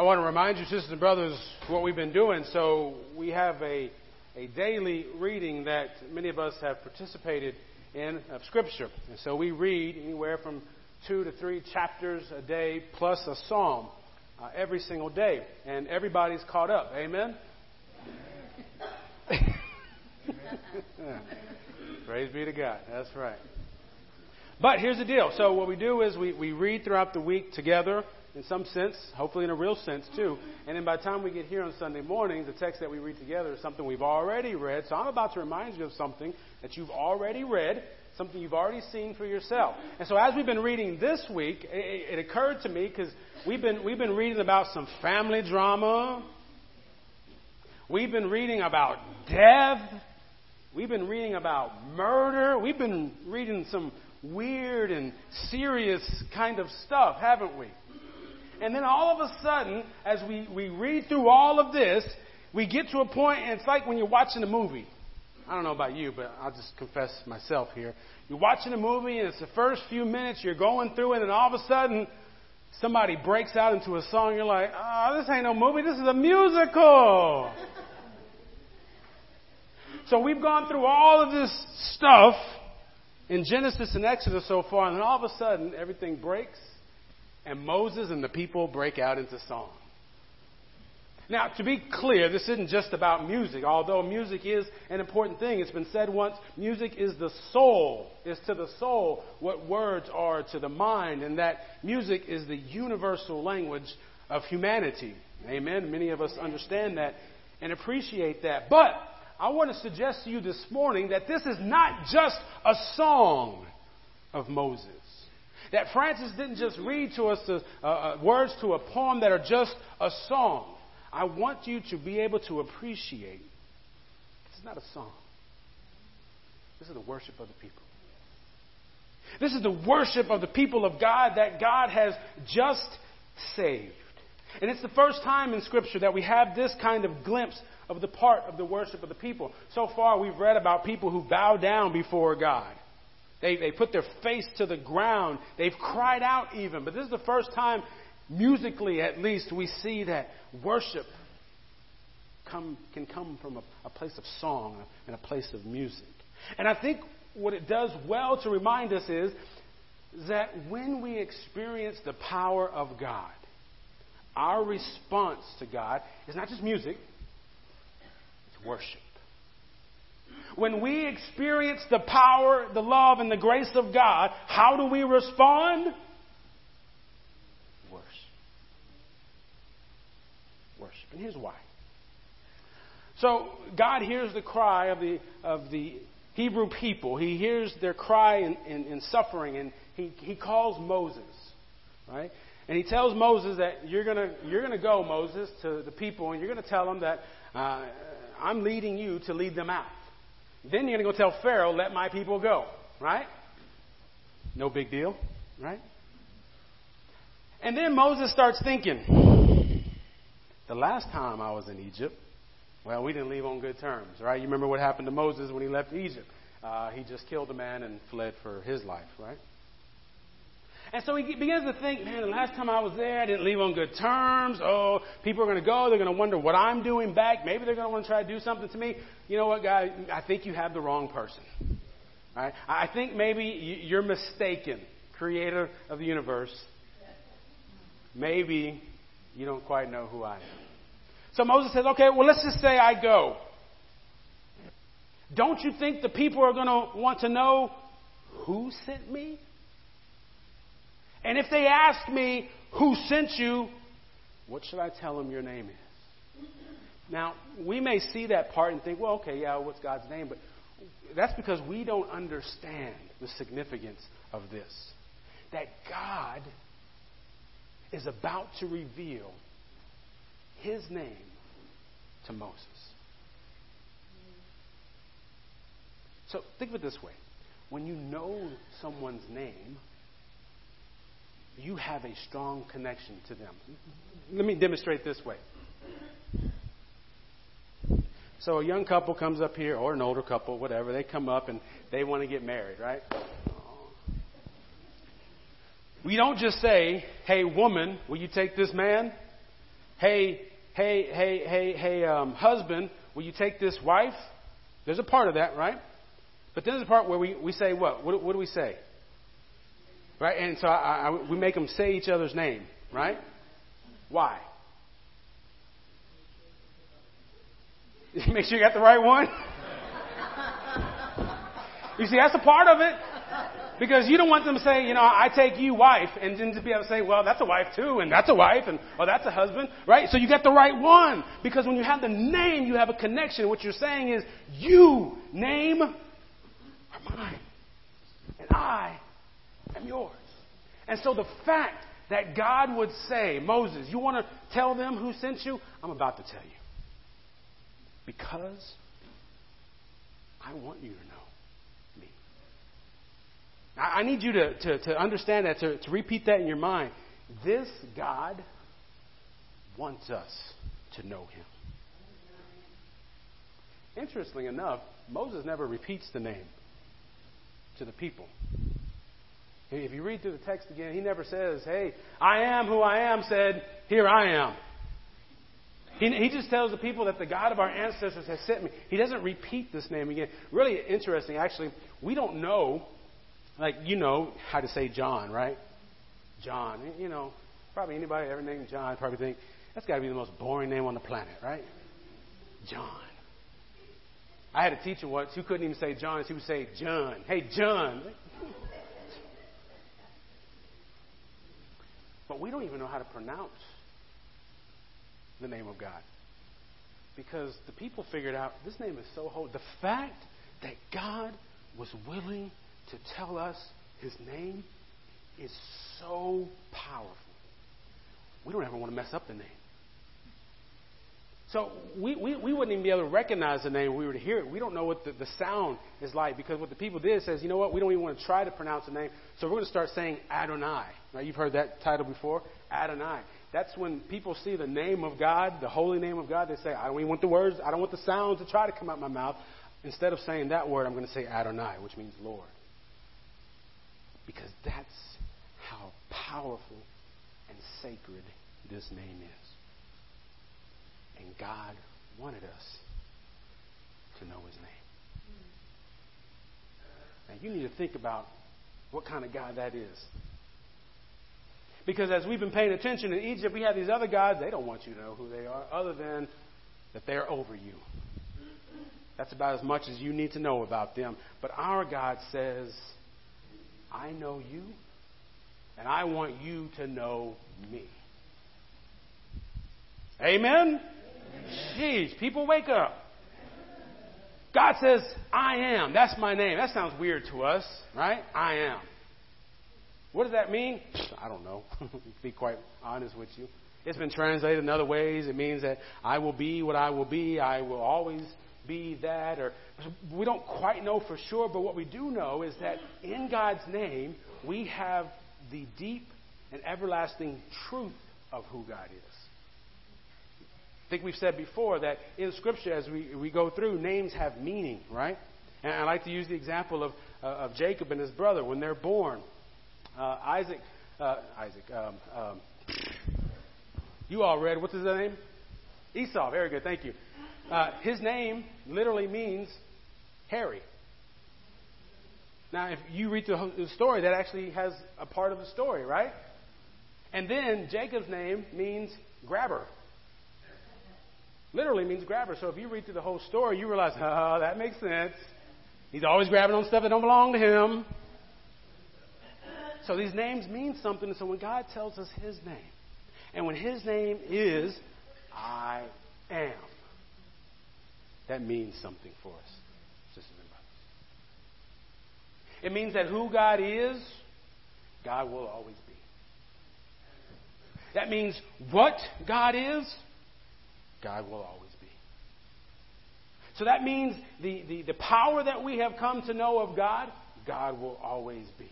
I want to remind you, sisters and brothers, what we've been doing. So we have a, a daily reading that many of us have participated in of Scripture. And so we read anywhere from two to three chapters a day plus a psalm uh, every single day. And everybody's caught up. Amen? Praise be to God. That's right. But here's the deal. So what we do is we, we read throughout the week together in some sense, hopefully in a real sense too. And then by the time we get here on Sunday morning, the text that we read together is something we've already read. So I'm about to remind you of something that you've already read, something you've already seen for yourself. And so as we've been reading this week, it, it occurred to me because we've been we've been reading about some family drama. We've been reading about death. We've been reading about murder. We've been reading some weird and serious kind of stuff, haven't we? And then all of a sudden, as we, we read through all of this, we get to a point, and it's like when you're watching a movie. I don't know about you, but I'll just confess myself here. You're watching a movie, and it's the first few minutes, you're going through it, and all of a sudden, somebody breaks out into a song. You're like, oh, this ain't no movie, this is a musical. so we've gone through all of this stuff in Genesis and Exodus so far, and then all of a sudden, everything breaks and Moses and the people break out into song. Now, to be clear, this isn't just about music, although music is an important thing. It's been said once music is the soul, is to the soul what words are to the mind, and that music is the universal language of humanity. Amen. Many of us understand that and appreciate that. But I want to suggest to you this morning that this is not just a song of Moses. That Francis didn't just read to us the, uh, uh, words to a poem that are just a song. I want you to be able to appreciate this is not a song. This is the worship of the people. This is the worship of the people of God that God has just saved. And it's the first time in Scripture that we have this kind of glimpse of the part of the worship of the people. So far, we've read about people who bow down before God. They, they put their face to the ground. They've cried out even. But this is the first time, musically at least, we see that worship come, can come from a, a place of song and a place of music. And I think what it does well to remind us is that when we experience the power of God, our response to God is not just music, it's worship. When we experience the power, the love, and the grace of God, how do we respond? Worship. Worship. And here's why. So God hears the cry of the of the Hebrew people. He hears their cry in, in, in suffering, and he, he calls Moses, right? And he tells Moses that you're gonna you're gonna go, Moses, to the people, and you're gonna tell them that uh, I'm leading you to lead them out. Then you're going to go tell Pharaoh, let my people go. Right? No big deal. Right? And then Moses starts thinking, the last time I was in Egypt, well, we didn't leave on good terms, right? You remember what happened to Moses when he left Egypt? Uh, he just killed a man and fled for his life, right? And so he begins to think, man, the last time I was there, I didn't leave on good terms. Oh, people are going to go. They're going to wonder what I'm doing back. Maybe they're going to want to try to do something to me. You know what, guy? I think you have the wrong person. Right? I think maybe you're mistaken, creator of the universe. Maybe you don't quite know who I am. So Moses says, okay, well, let's just say I go. Don't you think the people are going to want to know who sent me? And if they ask me, Who sent you? What should I tell them your name is? Now, we may see that part and think, Well, okay, yeah, what's God's name? But that's because we don't understand the significance of this. That God is about to reveal his name to Moses. So think of it this way when you know someone's name, you have a strong connection to them. Let me demonstrate this way. So a young couple comes up here, or an older couple, whatever. They come up and they want to get married, right? We don't just say, "Hey, woman, will you take this man?" hey, hey, hey, hey, hey, um, husband, will you take this wife? There's a part of that, right? But then there's a part where we, we say what? what? What do we say? Right? And so I, I, we make them say each other's name, right? Why? Make sure you got the right one. you see, that's a part of it. Because you don't want them to say, you know, I take you wife, and then to be able to say, well, that's a wife too, and that's a wife, and oh, that's a husband, right? So you get the right one. Because when you have the name, you have a connection. What you're saying is, you, name, are mine. And I am yours. And so the fact that God would say, Moses, you want to tell them who sent you? I'm about to tell you. Because I want you to know me. I, need you to, to, to understand that, to, to repeat that in your mind. This God wants us to know him. Interestingly enough, Moses never repeats the name to the people. If you read through the text again, he never says, Hey, I am who I am, said, Here I am. He, he just tells the people that the God of our ancestors has sent me. He doesn't repeat this name again. Really interesting, actually. We don't know, like, you know how to say John, right? John. You know, probably anybody ever named John probably think, that's got to be the most boring name on the planet, right? John. I had a teacher once who couldn't even say John. She would say John. Hey, John. But we don't even know how to pronounce the name of God. Because the people figured out this name is so holy. The fact that God was willing to tell us his name is so powerful. We don't ever want to mess up the name. So we, we, we wouldn't even be able to recognize the name if we were to hear it. We don't know what the, the sound is like because what the people did says, you know what, we don't even want to try to pronounce the name. So we're going to start saying Adonai. Now you've heard that title before, Adonai. That's when people see the name of God, the holy name of God, they say, I don't even want the words, I don't want the sound to try to come out my mouth. Instead of saying that word, I'm going to say Adonai, which means Lord. Because that's how powerful and sacred this name is. And God wanted us to know his name. Now, you need to think about what kind of God that is. Because as we've been paying attention in Egypt, we have these other gods. They don't want you to know who they are, other than that they're over you. That's about as much as you need to know about them. But our God says, I know you, and I want you to know me. Amen? Jeez, people wake up. God says, I am. That's my name. That sounds weird to us, right? I am. What does that mean? I don't know, be quite honest with you. It's been translated in other ways. It means that I will be what I will be. I will always be that. Or we don't quite know for sure, but what we do know is that in God's name, we have the deep and everlasting truth of who God is. I think we've said before that in Scripture, as we, we go through, names have meaning, right? And I like to use the example of, uh, of Jacob and his brother when they're born. Uh, Isaac, uh, Isaac, um, um, you all read, what's his name? Esau, very good, thank you. Uh, his name literally means hairy. Now, if you read the story, that actually has a part of the story, right? And then Jacob's name means grabber literally means grabber. So if you read through the whole story, you realize, oh, that makes sense. He's always grabbing on stuff that don't belong to him. So these names mean something. So when God tells us His name, and when His name is I am, that means something for us, sisters and brothers. It means that who God is, God will always be. That means what God is, God will always be. So that means the, the, the power that we have come to know of God, God will always be.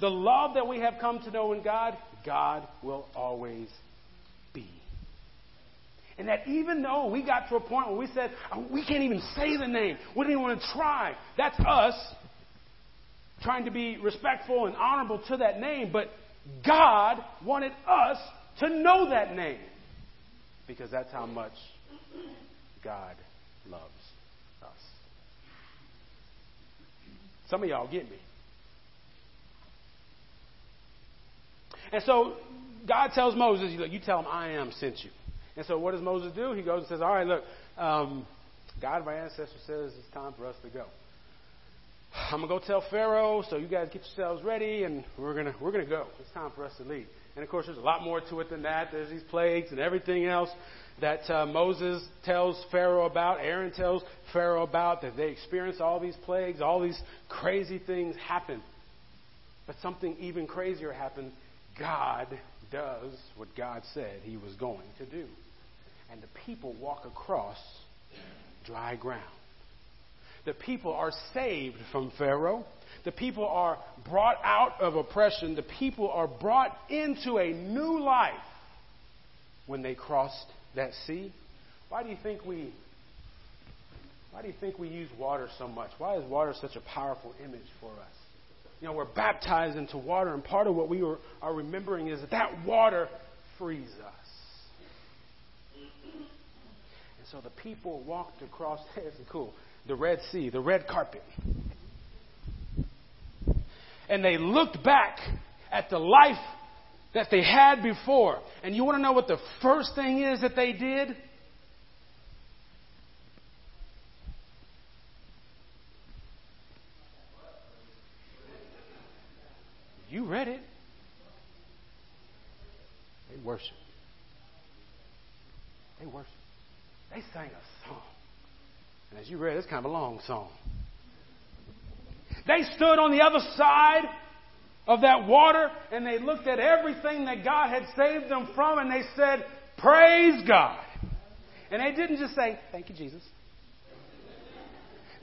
The love that we have come to know in God, God will always be. And that even though we got to a point where we said, oh, we can't even say the name, we don't even want to try, that's us trying to be respectful and honorable to that name, but God wanted us to know that name. Because that's how much God loves us. Some of y'all get me. And so God tells Moses, look, you tell him, I am sent you. And so what does Moses do? He goes and says, All right, look, um, God of our ancestors says it's time for us to go. I'm gonna go tell Pharaoh, so you guys get yourselves ready, and we're gonna we're gonna go. It's time for us to leave. And of course, there's a lot more to it than that. There's these plagues and everything else that uh, Moses tells Pharaoh about. Aaron tells Pharaoh about that they experience all these plagues, all these crazy things happen. But something even crazier happened. God does what God said He was going to do, and the people walk across dry ground. The people are saved from Pharaoh. The people are brought out of oppression. The people are brought into a new life when they crossed that sea. Why do you think we why do you think we use water so much? Why is water such a powerful image for us? You know, we're baptized into water, and part of what we are, are remembering is that that water frees us. And so the people walked across, is cool, the Red Sea, the red carpet. And they looked back at the life that they had before. And you want to know what the first thing is that they did? You read it. They worship. They worship. They sang a song. And as you read, it's kind of a long song. They stood on the other side of that water and they looked at everything that God had saved them from and they said, Praise God. And they didn't just say, Thank you, Jesus.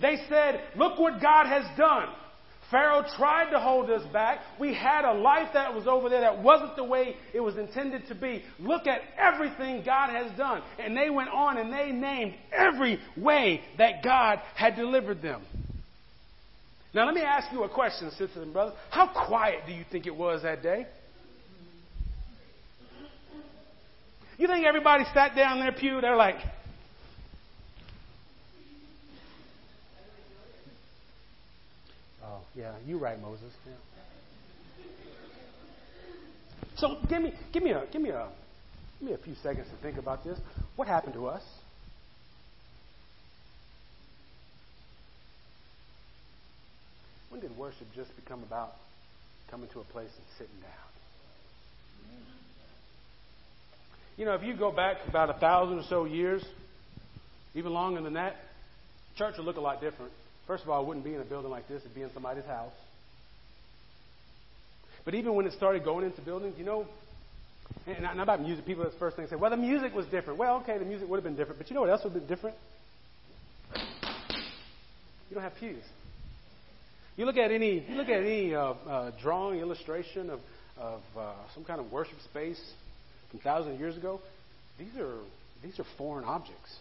They said, Look what God has done. Pharaoh tried to hold us back. We had a life that was over there that wasn't the way it was intended to be. Look at everything God has done. And they went on and they named every way that God had delivered them. Now, let me ask you a question, sisters and brothers. How quiet do you think it was that day? You think everybody sat down in their pew? They're like, Yeah, you're right, Moses. Yeah. So give me, give me a, give me a, give me a few seconds to think about this. What happened to us? When did worship just become about coming to a place and sitting down? You know, if you go back about a thousand or so years, even longer than that, church would look a lot different. First of all, I wouldn't be in a building like this, it'd be in somebody's house. But even when it started going into buildings, you know, and not about music, people at first thing say, well, the music was different. Well, okay, the music would have been different, but you know what else would have been different? You don't have pews. You look at any, you look at any uh, uh, drawing, illustration of, of uh, some kind of worship space from thousands of years ago. These are these are foreign objects.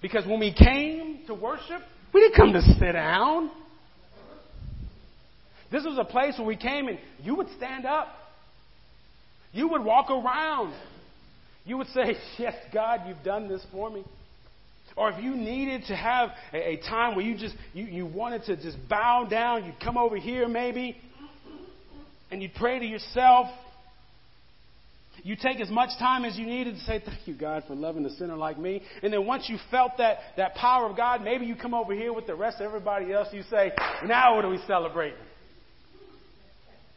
Because when we came to worship, we didn't come to sit down. This was a place where we came and you would stand up. You would walk around. You would say, Yes, God, you've done this for me. Or if you needed to have a, a time where you just you, you wanted to just bow down, you'd come over here maybe and you'd pray to yourself. You take as much time as you needed to say, Thank you, God, for loving a sinner like me. And then once you felt that, that power of God, maybe you come over here with the rest of everybody else. You say, Now what are we celebrating?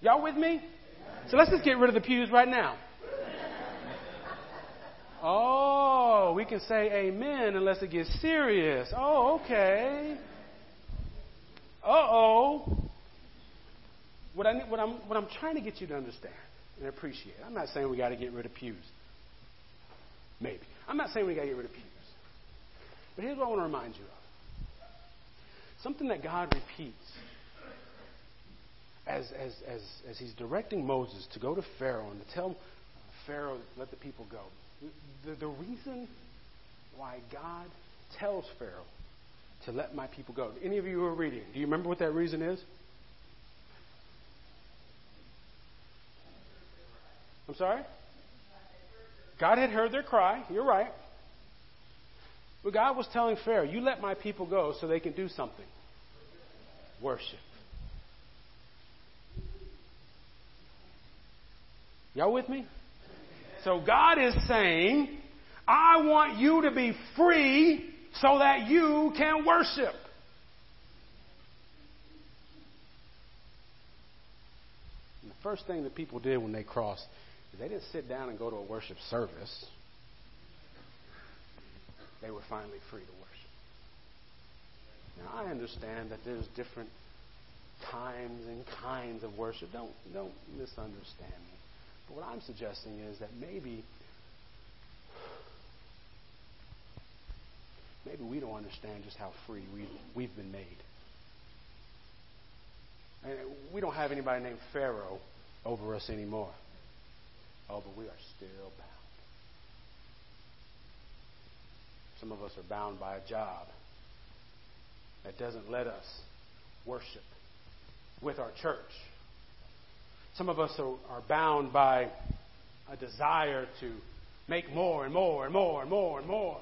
Y'all with me? So let's just get rid of the pews right now. Oh, we can say amen unless it gets serious. Oh, okay. Uh oh. What, I, what, I'm, what I'm trying to get you to understand and appreciate. I'm not saying we got to get rid of pews. Maybe. I'm not saying we got to get rid of pews. But here's what I want to remind you of something that God repeats as, as, as, as he's directing Moses to go to Pharaoh and to tell Pharaoh, let the people go. The, the reason why God tells Pharaoh to let my people go. Any of you who are reading, do you remember what that reason is? I'm sorry? God had heard their cry. You're right. But God was telling Pharaoh, You let my people go so they can do something worship. Y'all with me? So God is saying, I want you to be free so that you can worship. And the first thing that people did when they crossed they didn't sit down and go to a worship service. They were finally free to worship. Now I understand that there's different times and kinds of worship. Don't don't misunderstand me. But what I'm suggesting is that maybe maybe we don't understand just how free we, we've been made. And we don't have anybody named Pharaoh over us anymore. Oh, but we are still bound. Some of us are bound by a job that doesn't let us worship with our church. Some of us are, bound by a desire to make more and more and more and more and more.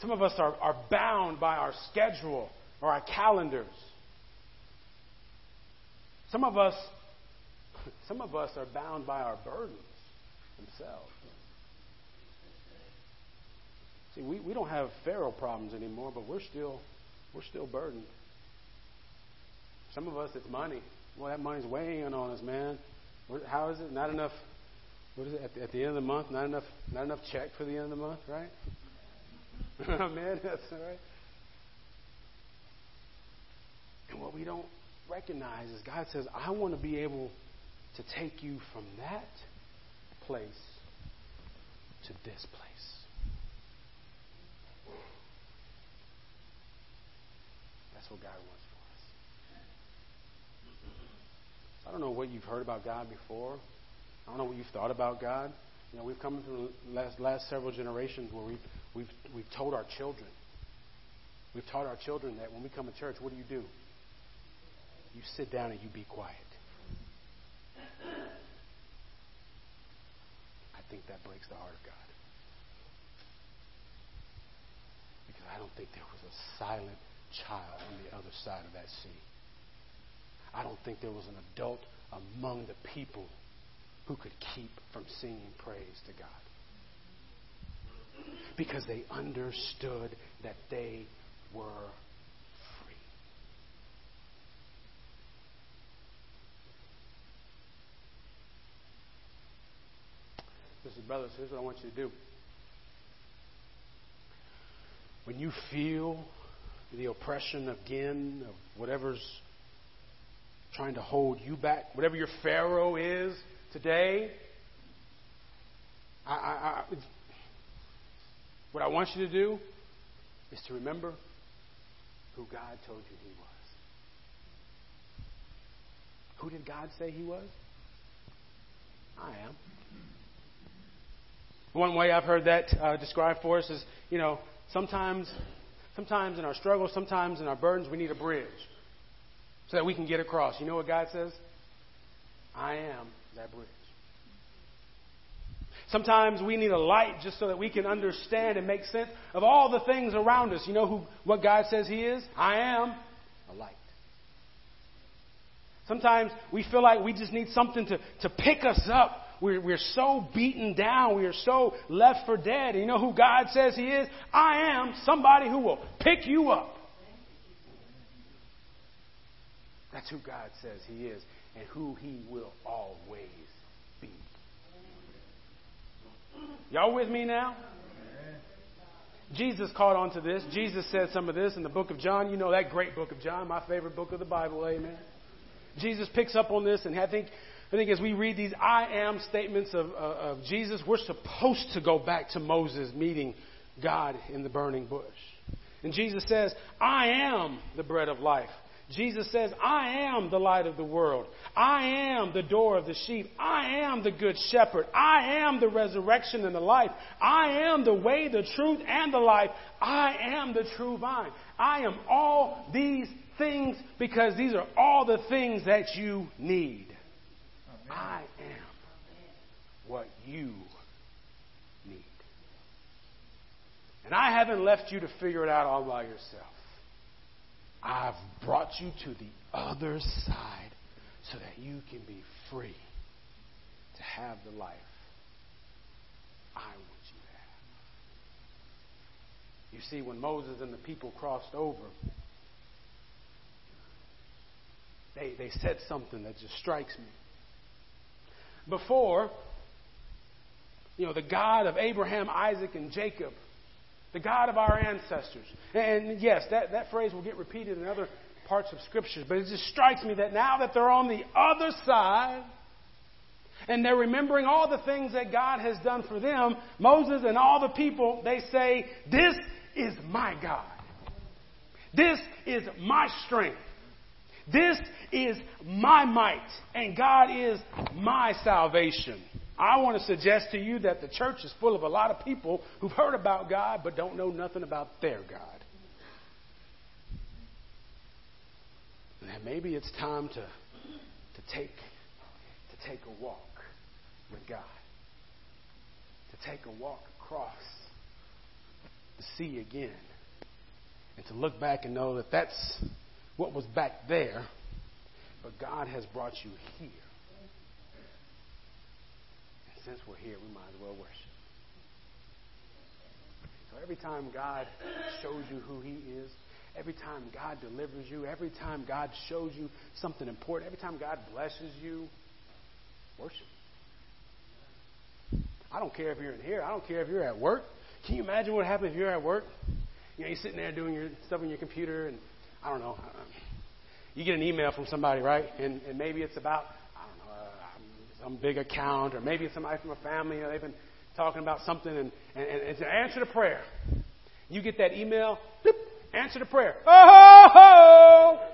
Some of us are, are bound by our schedule or our calendars. Some of us some of us are bound by our burdens themselves. See, we, we don't have Pharaoh problems anymore, but we're still we're still burdened. Some of us it's money. Well, that money's weighing on us, man. How is it? Not enough. What is it at the, at the end of the month? Not enough. Not enough check for the end of the month, right? man, that's all right. And what we don't recognize is God says, "I want to be able to take you from that place to this place." That's what God wants. For us. I don't know what you've heard about God before. I don't know what you've thought about God. You know, we've come through the last, last several generations where we've, we've, we've told our children. We've taught our children that when we come to church, what do you do? You sit down and you be quiet. I think that breaks the heart of God. Because I don't think there was a silent child on the other side of that sea. I don't think there was an adult among the people who could keep from singing praise to God. Because they understood that they were free. Listen, brothers, here's what I want you to do. When you feel the oppression again of whatever's trying to hold you back, whatever your Pharaoh is today, I, I, I, what I want you to do is to remember who God told you He was. Who did God say He was? I am. One way I've heard that uh, described for us is, you know, sometimes, sometimes in our struggles, sometimes in our burdens, we need a bridge so that we can get across. You know what God says? I am that bridge. Sometimes we need a light just so that we can understand and make sense of all the things around us. You know who, what God says He is? I am a light. Sometimes we feel like we just need something to, to pick us up. We're, we're so beaten down. We are so left for dead. You know who God says He is? I am somebody who will pick you up. That's who God says He is and who He will always be. Y'all with me now? Jesus caught on to this. Jesus said some of this in the book of John. You know that great book of John, my favorite book of the Bible. Amen. Jesus picks up on this, and I think, I think as we read these I am statements of, of Jesus, we're supposed to go back to Moses meeting God in the burning bush. And Jesus says, I am the bread of life. Jesus says, I am the light of the world. I am the door of the sheep. I am the good shepherd. I am the resurrection and the life. I am the way, the truth, and the life. I am the true vine. I am all these things because these are all the things that you need. I am what you need. And I haven't left you to figure it out all by yourself. I've brought you to the other side so that you can be free to have the life I want you to have. You see, when Moses and the people crossed over, they, they said something that just strikes me. Before, you know, the God of Abraham, Isaac, and Jacob, the God of our ancestors. And yes, that, that phrase will get repeated in other parts of Scripture, but it just strikes me that now that they're on the other side, and they're remembering all the things that God has done for them, Moses and all the people, they say, This is my God. This is my strength. This is my might, and God is my salvation. I want to suggest to you that the church is full of a lot of people who've heard about God but don't know nothing about their God. And maybe it's time to, to, take, to take a walk with God, to take a walk across the sea again, and to look back and know that that's what was back there, but God has brought you here. And since we're here, we might as well worship. So every time God shows you who He is, every time God delivers you, every time God shows you something important, every time God blesses you, worship. I don't care if you're in here. I don't care if you're at work. Can you imagine what happens if you're at work? You know, you're sitting there doing your stuff on your computer, and I don't know. You get an email from somebody, right? And, and maybe it's about, I don't know, uh, some big account, or maybe it's somebody from a family, know, they've been talking about something, and, and, and it's an answer to prayer. You get that email, answer to prayer. Oh! ho, ho!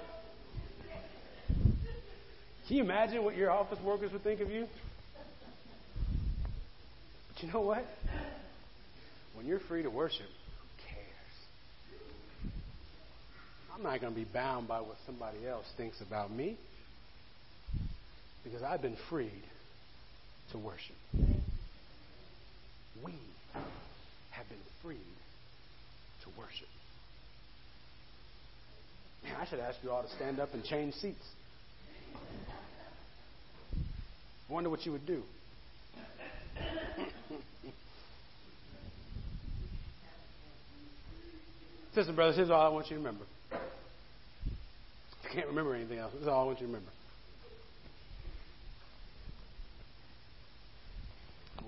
Can you imagine what your office workers would think of you? But you know what? When you're free to worship, I'm not going to be bound by what somebody else thinks about me because I've been freed to worship. We have been freed to worship. Man, I should ask you all to stand up and change seats. I wonder what you would do. Sisters and brothers, here's all I want you to remember. I can't remember anything else. That's all I want you to remember.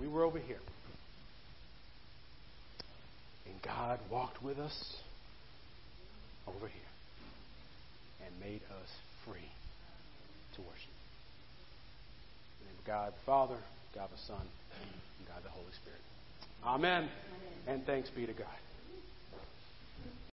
We were over here. And God walked with us over here and made us free to worship. In the name of God the Father, God the Son, and God the Holy Spirit. Amen. Amen. And thanks be to God.